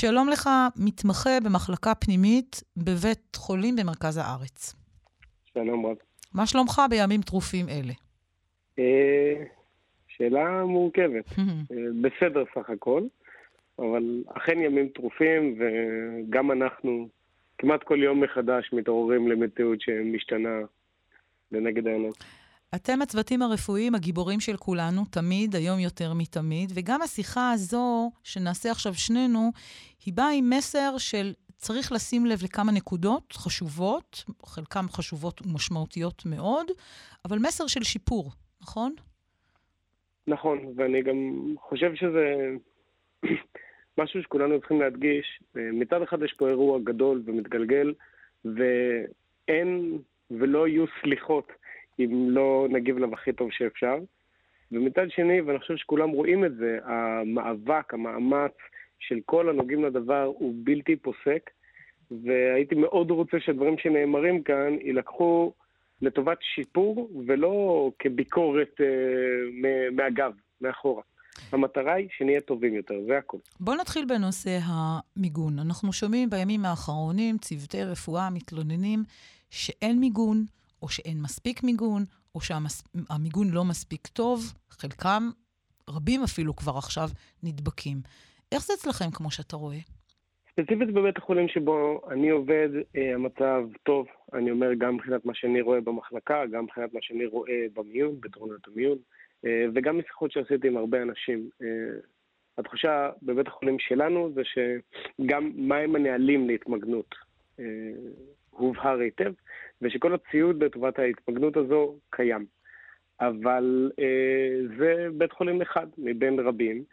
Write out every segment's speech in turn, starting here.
שלום לך, מתמחה במחלקה פנימית בבית חולים במרכז הארץ. שלום רב. מה שלומך בימים טרופים אלה? אה, שאלה מורכבת. אה, בסדר סך הכל, אבל אכן ימים טרופים, וגם אנחנו כמעט כל יום מחדש מתעוררים למציאות שמשתנה לנגד העינות. אתם הצוותים הרפואיים הגיבורים של כולנו, תמיד, היום יותר מתמיד, וגם השיחה הזו שנעשה עכשיו שנינו, היא באה עם מסר של צריך לשים לב לכמה נקודות חשובות, חלקן חשובות ומשמעותיות מאוד, אבל מסר של שיפור, נכון? נכון, ואני גם חושב שזה משהו שכולנו צריכים להדגיש. מצד אחד יש פה אירוע גדול ומתגלגל, ואין ולא יהיו סליחות אם לא נגיב אליו הכי טוב שאפשר. ומצד שני, ואני חושב שכולם רואים את זה, המאבק, המאמץ של כל הנוגעים לדבר הוא בלתי פוסק, והייתי מאוד רוצה שהדברים שנאמרים כאן יילקחו לטובת שיפור ולא כביקורת אה, מהגב, מאחורה. המטרה היא שנהיה טובים יותר, זה הכול. בואו נתחיל בנושא המיגון. אנחנו שומעים בימים האחרונים צוותי רפואה מתלוננים שאין מיגון, או שאין מספיק מיגון, או שהמיגון לא מספיק טוב, חלקם, רבים אפילו כבר עכשיו, נדבקים. איך זה אצלכם, כמו שאתה רואה? ספציפית בבית החולים שבו אני עובד, אה, המצב טוב. אני אומר גם מבחינת מה שאני רואה במחלקה, גם מבחינת מה שאני רואה במיון, בתרונת המיון, אה, וגם משיחות שעשיתי עם הרבה אנשים. אה, התחושה בבית החולים שלנו זה שגם מהם הנהלים להתמגנות הובהר היטב, ושכל הציוד לטובת ההתמגנות הזו קיים. אבל אה, זה בית חולים אחד מבין רבים,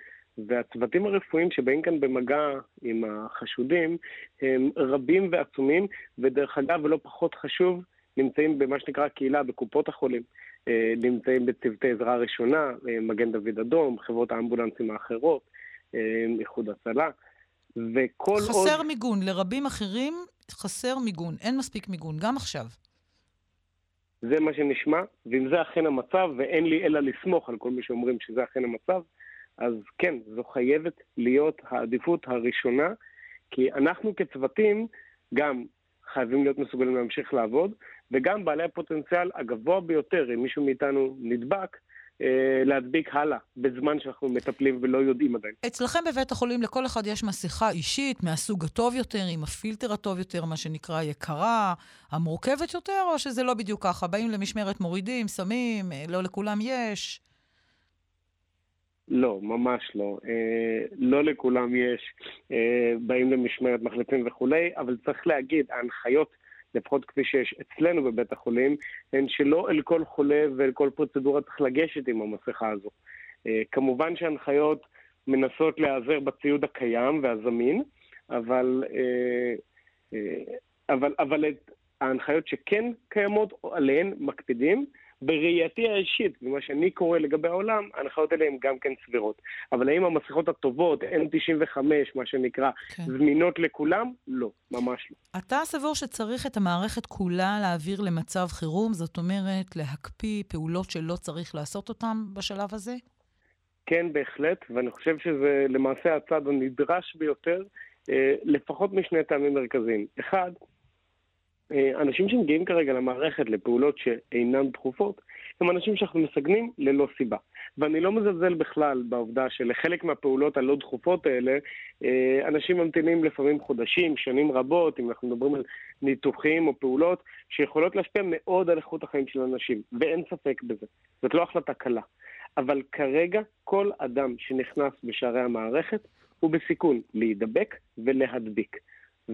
והצוותים הרפואיים שבאים כאן במגע עם החשודים הם רבים ועצומים, ודרך אגב, ולא פחות חשוב, נמצאים במה שנקרא קהילה בקופות החולים. אה, נמצאים בצוותי עזרה ראשונה, אה, מגן דוד אדום, חברות האמבולנסים האחרות, אה, איחוד הצלה. וכל חסר עוד... חסר מיגון. לרבים אחרים חסר מיגון. אין מספיק מיגון, גם עכשיו. זה מה שנשמע, ואם זה אכן המצב, ואין לי אלא לסמוך על כל מי שאומרים שזה אכן המצב, אז כן, זו חייבת להיות העדיפות הראשונה, כי אנחנו כצוותים גם חייבים להיות מסוגלים להמשיך לעבוד, וגם בעלי הפוטנציאל הגבוה ביותר, אם מישהו מאיתנו נדבק, להדביק הלאה, בזמן שאנחנו מטפלים ולא יודעים עדיין. אצלכם בבית החולים לכל אחד יש מסכה אישית מהסוג הטוב יותר, עם הפילטר הטוב יותר, מה שנקרא יקרה, המורכבת יותר, או שזה לא בדיוק ככה? באים למשמרת מורידים, שמים, אה, לא לכולם יש? לא, ממש לא. אה, לא לכולם יש. אה, באים למשמרת, מחליפים וכולי, אבל צריך להגיד, ההנחיות לפחות כפי שיש אצלנו בבית החולים, הן שלא אל כל חולה ואל כל פרוצדורה צריך לגשת עם המסכה הזו. אה, כמובן שההנחיות מנסות להיעזר בציוד הקיים והזמין, אבל, אה, אה, אבל, אבל את ההנחיות שכן קיימות, עליהן מקפידים, בראייתי האישית, ממה שאני קורא לגבי העולם, ההנחיות האלה הן גם כן סבירות. אבל האם המסכות הטובות, N95, מה שנקרא, כן. זמינות לכולם? לא, ממש לא. אתה סבור שצריך את המערכת כולה להעביר למצב חירום? זאת אומרת, להקפיא פעולות שלא צריך לעשות אותן בשלב הזה? כן, בהחלט, ואני חושב שזה למעשה הצעד הנדרש ביותר, אה, לפחות משני טעמים מרכזיים. אחד, אנשים שמגיעים כרגע למערכת לפעולות שאינן דחופות, הם אנשים שאנחנו מסגנים ללא סיבה. ואני לא מזלזל בכלל בעובדה שלחלק מהפעולות הלא דחופות האלה, אה, אנשים ממתינים לפעמים חודשים, שנים רבות, אם אנחנו מדברים על ניתוחים או פעולות, שיכולות להשפיע מאוד על איכות החיים של אנשים, ואין ספק בזה. זאת לא החלטה קלה. אבל כרגע כל אדם שנכנס בשערי המערכת הוא בסיכון להידבק ולהדביק.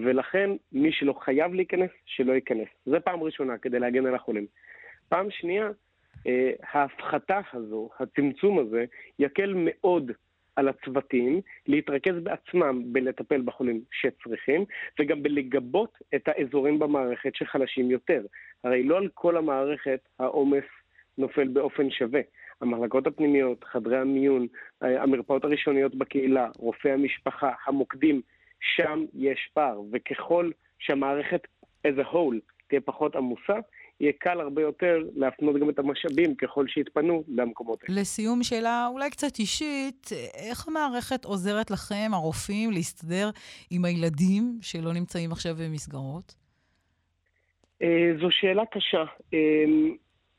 ולכן מי שלא חייב להיכנס, שלא ייכנס. זה פעם ראשונה, כדי להגן על החולים. פעם שנייה, אה, ההפחתה הזו, הצמצום הזה, יקל מאוד על הצוותים להתרכז בעצמם בלטפל בחולים שצריכים, וגם בלגבות את האזורים במערכת שחלשים יותר. הרי לא על כל המערכת העומס נופל באופן שווה. המחלקות הפנימיות, חדרי המיון, אה, המרפאות הראשוניות בקהילה, רופאי המשפחה, המוקדים, שם יש פער, וככל שהמערכת as a whole תהיה פחות עמוסה, יהיה קל הרבה יותר להפנות גם את המשאבים ככל שיתפנו למקומות האלה. לסיום, שאלה אולי קצת אישית, איך המערכת עוזרת לכם, הרופאים, להסתדר עם הילדים שלא נמצאים עכשיו במסגרות? אה, זו שאלה קשה.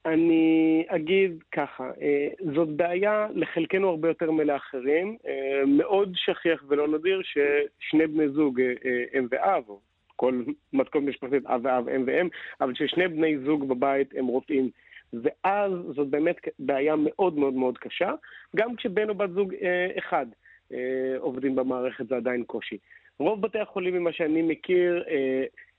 אה, אני אגיד ככה, אה, זאת בעיה לחלקנו הרבה יותר מלאחרים. מאוד שכיח ולא נדיר ששני בני זוג, אם ואב, או כל מתכון משפחתית, אב ואב, אם ואם, אבל ששני בני זוג בבית הם רופאים. ואז זאת באמת בעיה מאוד מאוד מאוד קשה. גם כשבן או בת זוג אחד עובדים במערכת זה עדיין קושי. רוב בתי החולים, ממה שאני מכיר,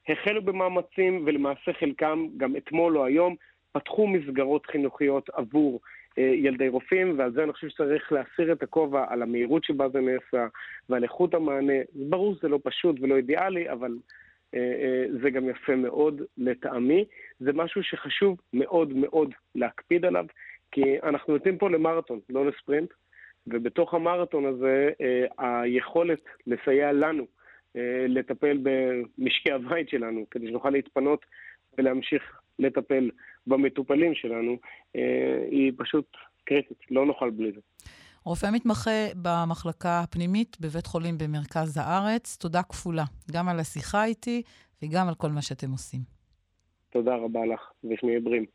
החלו במאמצים, ולמעשה חלקם, גם אתמול או היום, פתחו מסגרות חינוכיות עבור אה, ילדי רופאים, ועל זה אני חושב שצריך להסיר את הכובע על המהירות שבה זה נעשה ועל איכות המענה. ברור שזה לא פשוט ולא אידיאלי, אבל אה, אה, זה גם יפה מאוד לטעמי. זה משהו שחשוב מאוד מאוד להקפיד עליו, כי אנחנו יוצאים פה למרתון, לא לספרינט, ובתוך המרתון הזה היכולת לסייע לנו לטפל במשקי הבית שלנו, כדי שנוכל להתפנות ולהמשיך לטפל במטופלים שלנו, אה, היא פשוט קריטית, לא נוכל בלי זה. רופא מתמחה במחלקה הפנימית בבית חולים במרכז הארץ, תודה כפולה, גם על השיחה איתי וגם על כל מה שאתם עושים. תודה רבה לך, ושמי עברים.